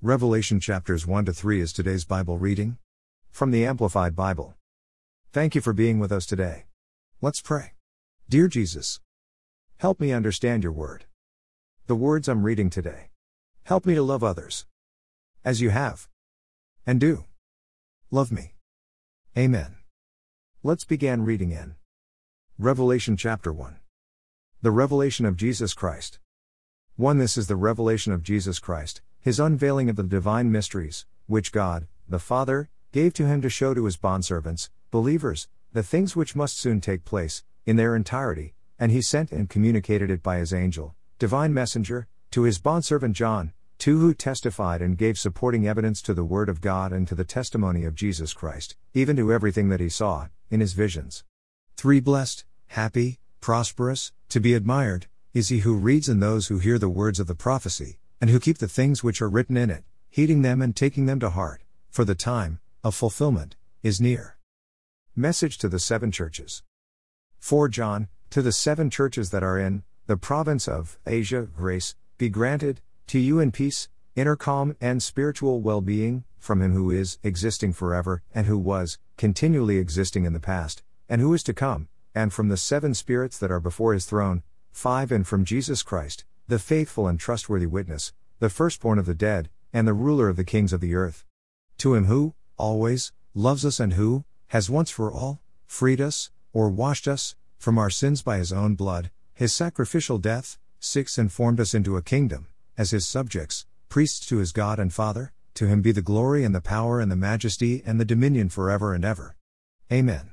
Revelation chapters 1 to 3 is today's Bible reading. From the Amplified Bible. Thank you for being with us today. Let's pray. Dear Jesus, help me understand your word. The words I'm reading today. Help me to love others. As you have. And do. Love me. Amen. Let's begin reading in Revelation chapter 1. The revelation of Jesus Christ. 1 This is the revelation of Jesus Christ, his unveiling of the divine mysteries, which God, the Father, gave to him to show to his bondservants, believers, the things which must soon take place, in their entirety, and he sent and communicated it by his angel, divine messenger, to his bondservant John, to who testified and gave supporting evidence to the word of God and to the testimony of Jesus Christ, even to everything that he saw, in his visions. 3 Blessed, happy, prosperous, to be admired, is he who reads and those who hear the words of the prophecy, and who keep the things which are written in it, heeding them and taking them to heart, for the time, of fulfillment, is near. Message to the Seven Churches. 4 John, to the seven churches that are in the province of Asia, grace be granted to you in peace, inner calm, and spiritual well being, from Him who is existing forever, and who was continually existing in the past, and who is to come, and from the seven spirits that are before His throne, 5 And from Jesus Christ, the faithful and trustworthy witness, the firstborn of the dead, and the ruler of the kings of the earth. To Him who, always, loves us and who, has once for all, freed us, or washed us, from our sins by His own blood, His sacrificial death, 6 And formed us into a kingdom, as His subjects, priests to His God and Father, to Him be the glory and the power and the majesty and the dominion forever and ever. Amen.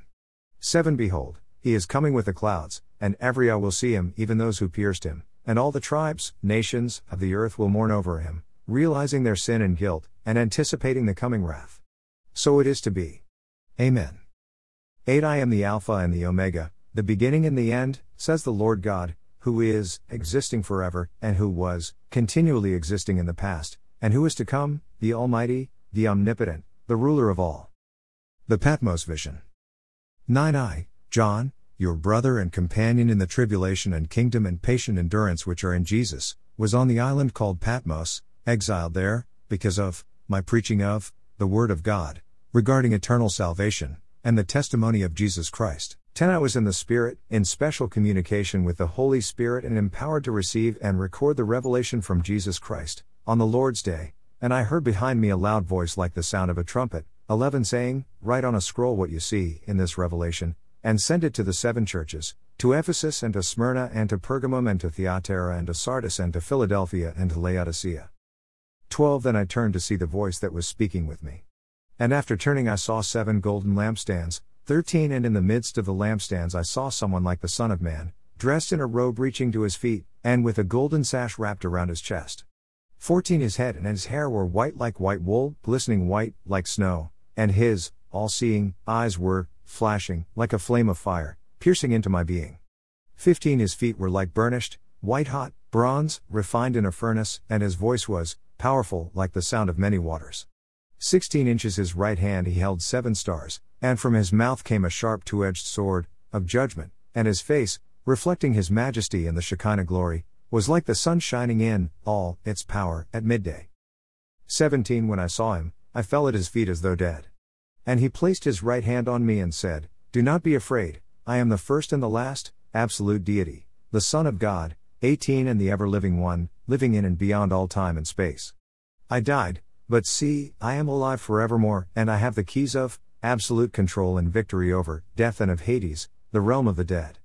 7 Behold, he is coming with the clouds, and every eye will see him, even those who pierced him, and all the tribes, nations, of the earth will mourn over him, realizing their sin and guilt, and anticipating the coming wrath. So it is to be. Amen. 8 I am the Alpha and the Omega, the beginning and the end, says the Lord God, who is, existing forever, and who was, continually existing in the past, and who is to come, the Almighty, the Omnipotent, the ruler of all. The Patmos Vision. 9 I, John, your brother and companion in the tribulation and kingdom and patient endurance which are in Jesus, was on the island called Patmos, exiled there, because of, my preaching of, the Word of God, regarding eternal salvation, and the testimony of Jesus Christ. 10 I was in the Spirit, in special communication with the Holy Spirit and empowered to receive and record the revelation from Jesus Christ, on the Lord's day, and I heard behind me a loud voice like the sound of a trumpet, 11 saying, Write on a scroll what you see in this revelation, and send it to the seven churches, to Ephesus and to Smyrna and to Pergamum and to Thyatira and to Sardis and to Philadelphia and to Laodicea. 12 Then I turned to see the voice that was speaking with me. And after turning, I saw seven golden lampstands. 13 And in the midst of the lampstands, I saw someone like the Son of Man, dressed in a robe reaching to his feet, and with a golden sash wrapped around his chest. 14 His head and his hair were white like white wool, glistening white, like snow, and his, all seeing, eyes were flashing, like a flame of fire, piercing into my being. 15 His feet were like burnished, white hot, bronze, refined in a furnace, and his voice was, powerful, like the sound of many waters. 16 inches his right hand he held seven stars, and from his mouth came a sharp two edged sword, of judgment, and his face, reflecting his majesty and the Shekinah glory, was like the sun shining in, all, its power, at midday. 17 When I saw him, I fell at his feet as though dead. And he placed his right hand on me and said, Do not be afraid, I am the first and the last, absolute deity, the Son of God, 18 and the ever living one, living in and beyond all time and space. I died, but see, I am alive forevermore, and I have the keys of, absolute control and victory over, death and of Hades, the realm of the dead.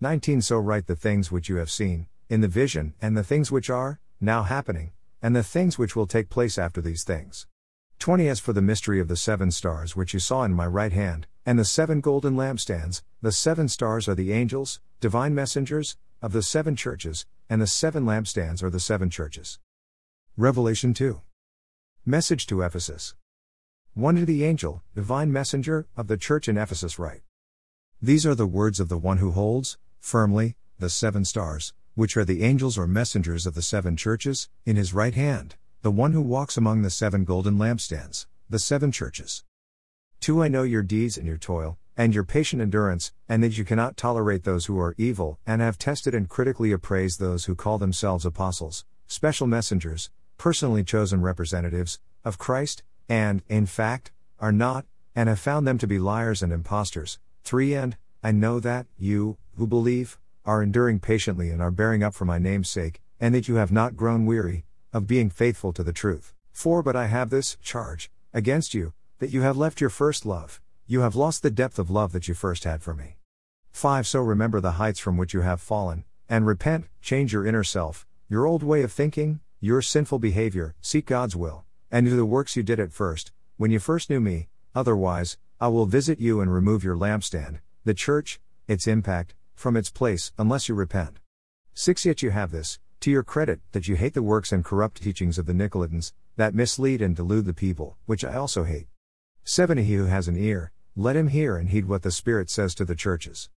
19 So write the things which you have seen, in the vision, and the things which are, now happening, and the things which will take place after these things. 20 As for the mystery of the seven stars which you saw in my right hand, and the seven golden lampstands, the seven stars are the angels, divine messengers, of the seven churches, and the seven lampstands are the seven churches. Revelation 2. Message to Ephesus. 1 to the angel, divine messenger, of the church in Ephesus write. These are the words of the one who holds, firmly, the seven stars, which are the angels or messengers of the seven churches, in his right hand the one who walks among the seven golden lampstands, the seven churches. 2. I know your deeds and your toil, and your patient endurance, and that you cannot tolerate those who are evil, and have tested and critically appraised those who call themselves apostles, special messengers, personally chosen representatives, of Christ, and, in fact, are not, and have found them to be liars and impostors. 3 And, I know that, you, who believe, are enduring patiently and are bearing up for my name's sake, and that you have not grown weary, of being faithful to the truth. 4 But I have this charge against you, that you have left your first love, you have lost the depth of love that you first had for me. 5 So remember the heights from which you have fallen, and repent, change your inner self, your old way of thinking, your sinful behavior, seek God's will, and do the works you did at first, when you first knew me, otherwise, I will visit you and remove your lampstand, the church, its impact, from its place, unless you repent. 6 Yet you have this, to your credit, that you hate the works and corrupt teachings of the Nicolaitans, that mislead and delude the people, which I also hate. 7 He who has an ear, let him hear and heed what the Spirit says to the churches.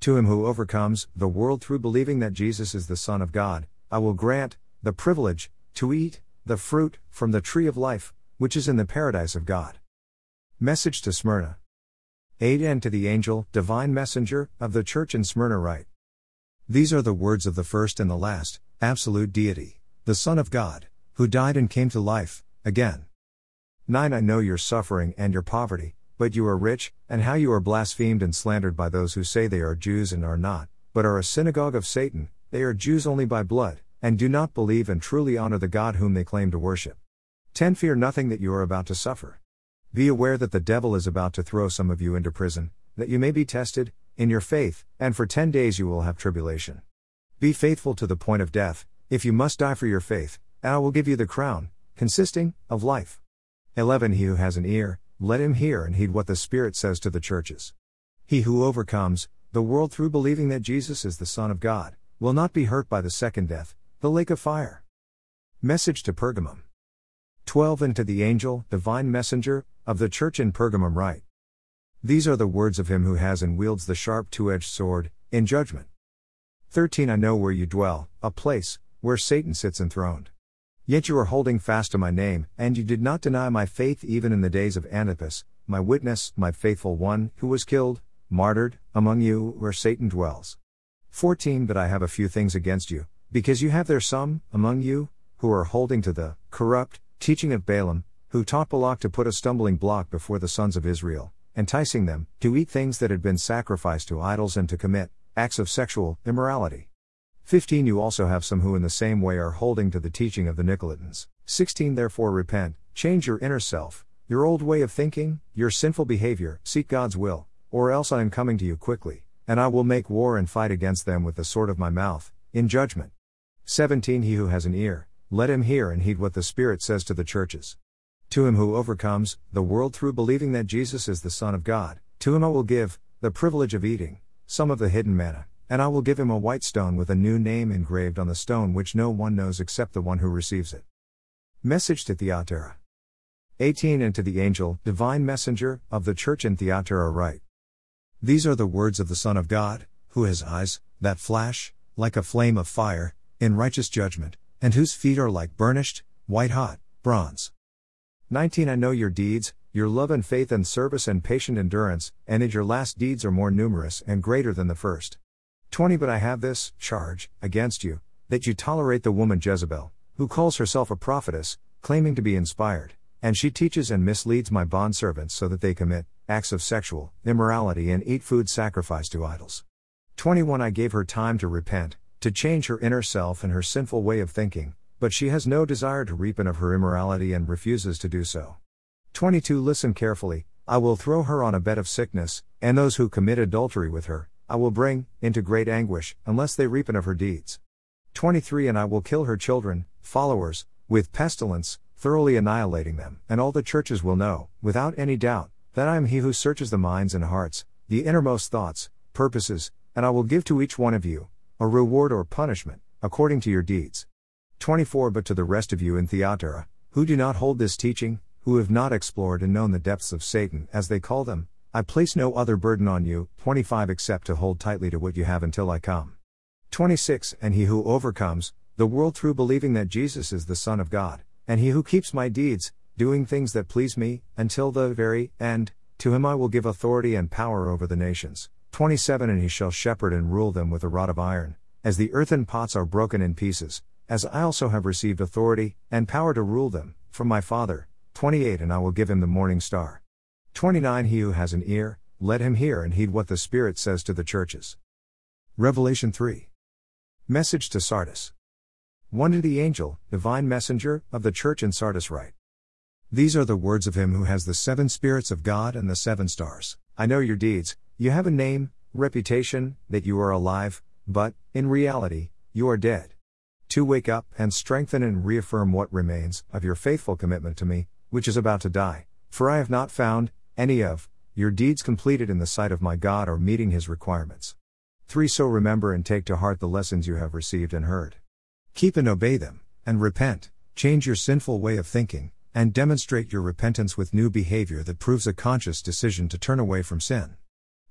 To him who overcomes the world through believing that Jesus is the Son of God, I will grant the privilege to eat the fruit from the tree of life, which is in the paradise of God. Message to Smyrna. 8 And to the angel, divine messenger, of the church in Smyrna write. These are the words of the first and the last, absolute deity, the Son of God, who died and came to life, again. 9 I know your suffering and your poverty but you are rich, and how you are blasphemed and slandered by those who say they are Jews and are not, but are a synagogue of Satan, they are Jews only by blood, and do not believe and truly honor the God whom they claim to worship. 10 Fear nothing that you are about to suffer. Be aware that the devil is about to throw some of you into prison, that you may be tested, in your faith, and for ten days you will have tribulation. Be faithful to the point of death, if you must die for your faith, and I will give you the crown, consisting of life. 11 He who has an ear, let him hear and heed what the Spirit says to the churches. He who overcomes the world through believing that Jesus is the Son of God will not be hurt by the second death, the lake of fire. Message to Pergamum. 12 And to the angel, divine messenger, of the church in Pergamum write. These are the words of him who has and wields the sharp two edged sword, in judgment. 13 I know where you dwell, a place, where Satan sits enthroned. Yet you are holding fast to my name, and you did not deny my faith even in the days of Antipas, my witness, my faithful one, who was killed, martyred, among you, where Satan dwells. 14 But I have a few things against you, because you have there some, among you, who are holding to the corrupt teaching of Balaam, who taught Balak to put a stumbling block before the sons of Israel, enticing them to eat things that had been sacrificed to idols and to commit acts of sexual immorality. 15 You also have some who in the same way are holding to the teaching of the Nicolaitans. 16 Therefore repent, change your inner self, your old way of thinking, your sinful behavior, seek God's will, or else I am coming to you quickly, and I will make war and fight against them with the sword of my mouth, in judgment. 17 He who has an ear, let him hear and heed what the Spirit says to the churches. To him who overcomes the world through believing that Jesus is the Son of God, to him I will give the privilege of eating some of the hidden manna. And I will give him a white stone with a new name engraved on the stone which no one knows except the one who receives it. Message to Thyatira. 18 And to the angel, divine messenger, of the church in Thyatira write. These are the words of the Son of God, who has eyes, that flash, like a flame of fire, in righteous judgment, and whose feet are like burnished, white hot, bronze. 19 I know your deeds, your love and faith and service and patient endurance, and that your last deeds are more numerous and greater than the first. 20 But I have this charge against you, that you tolerate the woman Jezebel, who calls herself a prophetess, claiming to be inspired, and she teaches and misleads my bondservants so that they commit acts of sexual immorality and eat food sacrificed to idols. 21 I gave her time to repent, to change her inner self and her sinful way of thinking, but she has no desire to repent of her immorality and refuses to do so. 22 Listen carefully, I will throw her on a bed of sickness, and those who commit adultery with her, I will bring into great anguish, unless they repent of her deeds. 23 And I will kill her children, followers, with pestilence, thoroughly annihilating them, and all the churches will know, without any doubt, that I am he who searches the minds and hearts, the innermost thoughts, purposes, and I will give to each one of you a reward or punishment, according to your deeds. 24 But to the rest of you in Thyatira, who do not hold this teaching, who have not explored and known the depths of Satan, as they call them, I place no other burden on you, 25 except to hold tightly to what you have until I come. 26 And he who overcomes the world through believing that Jesus is the Son of God, and he who keeps my deeds, doing things that please me, until the very end, to him I will give authority and power over the nations. 27 And he shall shepherd and rule them with a rod of iron, as the earthen pots are broken in pieces, as I also have received authority and power to rule them, from my Father. 28 And I will give him the morning star. 29 He who has an ear, let him hear and heed what the Spirit says to the churches. Revelation 3. Message to Sardis. 1 to the angel, divine messenger, of the church in Sardis write. These are the words of him who has the seven spirits of God and the seven stars. I know your deeds, you have a name, reputation, that you are alive, but, in reality, you are dead. To wake up and strengthen and reaffirm what remains of your faithful commitment to me, which is about to die, for I have not found any of your deeds completed in the sight of my God or meeting his requirements. 3. So remember and take to heart the lessons you have received and heard. Keep and obey them, and repent, change your sinful way of thinking, and demonstrate your repentance with new behavior that proves a conscious decision to turn away from sin.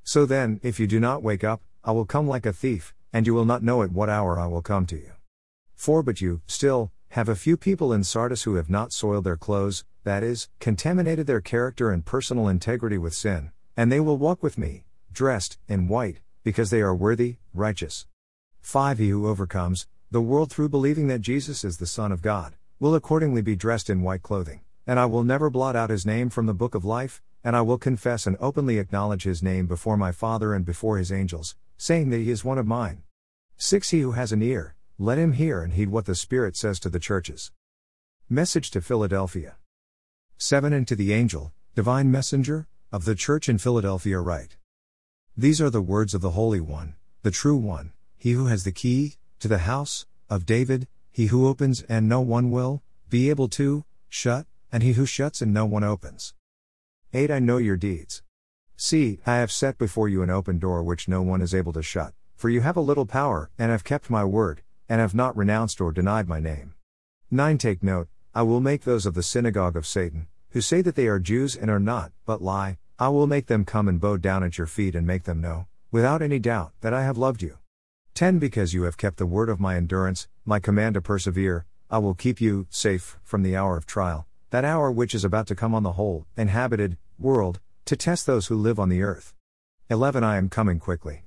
So then, if you do not wake up, I will come like a thief, and you will not know at what hour I will come to you. 4. But you, still, have a few people in Sardis who have not soiled their clothes, that is, contaminated their character and personal integrity with sin, and they will walk with me, dressed in white, because they are worthy, righteous. 5. He who overcomes the world through believing that Jesus is the Son of God will accordingly be dressed in white clothing, and I will never blot out his name from the book of life, and I will confess and openly acknowledge his name before my Father and before his angels, saying that he is one of mine. 6. He who has an ear, let him hear and heed what the Spirit says to the churches. Message to Philadelphia. 7. And to the angel, divine messenger, of the church in Philadelphia write. These are the words of the Holy One, the true One, he who has the key, to the house, of David, he who opens and no one will, be able to, shut, and he who shuts and no one opens. 8. I know your deeds. See, I have set before you an open door which no one is able to shut, for you have a little power, and have kept my word, and have not renounced or denied my name. 9. Take note, I will make those of the synagogue of Satan, who say that they are Jews and are not, but lie, I will make them come and bow down at your feet and make them know, without any doubt, that I have loved you. 10. Because you have kept the word of my endurance, my command to persevere, I will keep you safe from the hour of trial, that hour which is about to come on the whole, inhabited, world, to test those who live on the earth. 11. I am coming quickly.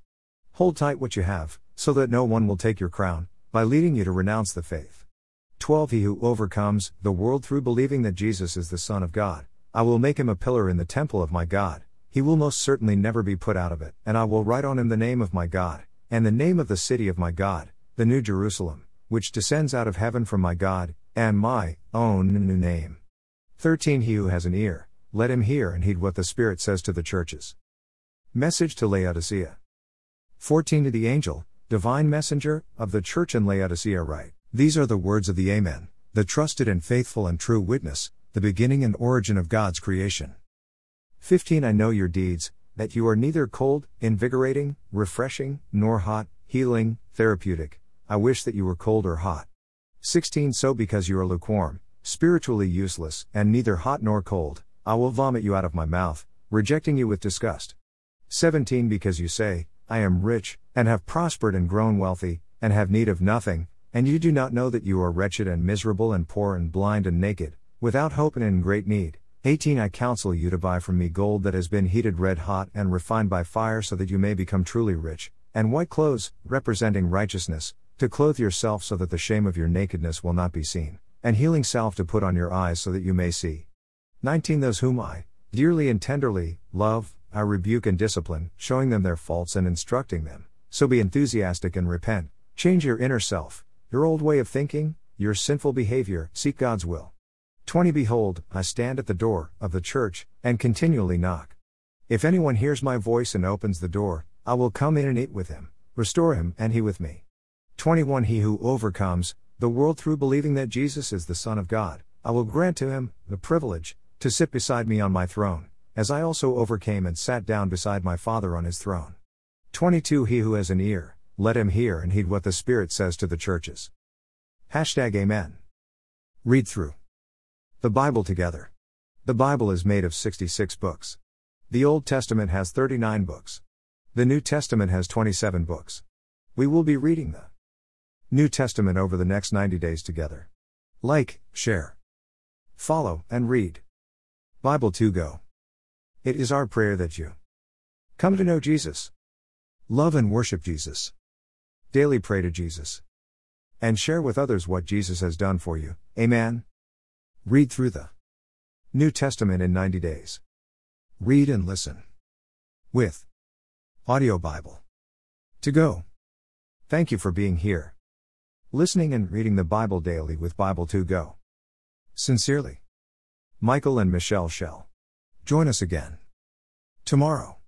Hold tight what you have, so that no one will take your crown, by leading you to renounce the faith. 12. He who overcomes the world through believing that Jesus is the Son of God, I will make him a pillar in the temple of my God, he will most certainly never be put out of it, and I will write on him the name of my God, and the name of the city of my God, the New Jerusalem, which descends out of heaven from my God, and my own new name. 13 He who has an ear, let him hear and heed what the Spirit says to the churches. Message to Laodicea. 14 To the angel, divine messenger, of the church in Laodicea write These are the words of the Amen, the trusted and faithful and true witness, the beginning and origin of God's creation. 15 I know your deeds, that you are neither cold, invigorating, refreshing, nor hot, healing, therapeutic. I wish that you were cold or hot. 16 So because you are lukewarm, spiritually useless, and neither hot nor cold, I will vomit you out of my mouth, rejecting you with disgust. 17 Because you say, I am rich, and have prospered and grown wealthy, and have need of nothing, and you do not know that you are wretched and miserable and poor and blind and naked, without hope and in great need. 18 I counsel you to buy from me gold that has been heated red hot and refined by fire so that you may become truly rich, and white clothes, representing righteousness, to clothe yourself so that the shame of your nakedness will not be seen, and healing salve to put on your eyes so that you may see. 19 Those whom I, dearly and tenderly, love, I rebuke and discipline, showing them their faults and instructing them. So be enthusiastic and repent, change your inner self, your old way of thinking, your sinful behavior, seek God's will. 20 Behold, I stand at the door of the church, and continually knock. If anyone hears my voice and opens the door, I will come in and eat with him, restore him, and he with me. 21 He who overcomes the world through believing that Jesus is the Son of God, I will grant to him the privilege to sit beside me on my throne, as I also overcame and sat down beside my Father on his throne. 22 He who has an ear, let him hear and heed what the Spirit says to the churches. Hashtag Amen. Read through the Bible together. The Bible is made of 66 books. The Old Testament has 39 books. The New Testament has 27 books. We will be reading the New Testament over the next 90 days together. Like, share, follow, and read. Bible to go. It is our prayer that you come to know Jesus, love and worship Jesus, daily pray to Jesus, And share with others what Jesus has done for you. Amen. Read through the New Testament in 90 days. Read and listen. With Audio Bible. To go. Thank you for being here. Listening and reading the Bible daily with Bible to go. Sincerely. Michael and Michelle Shell. Join us again. Tomorrow.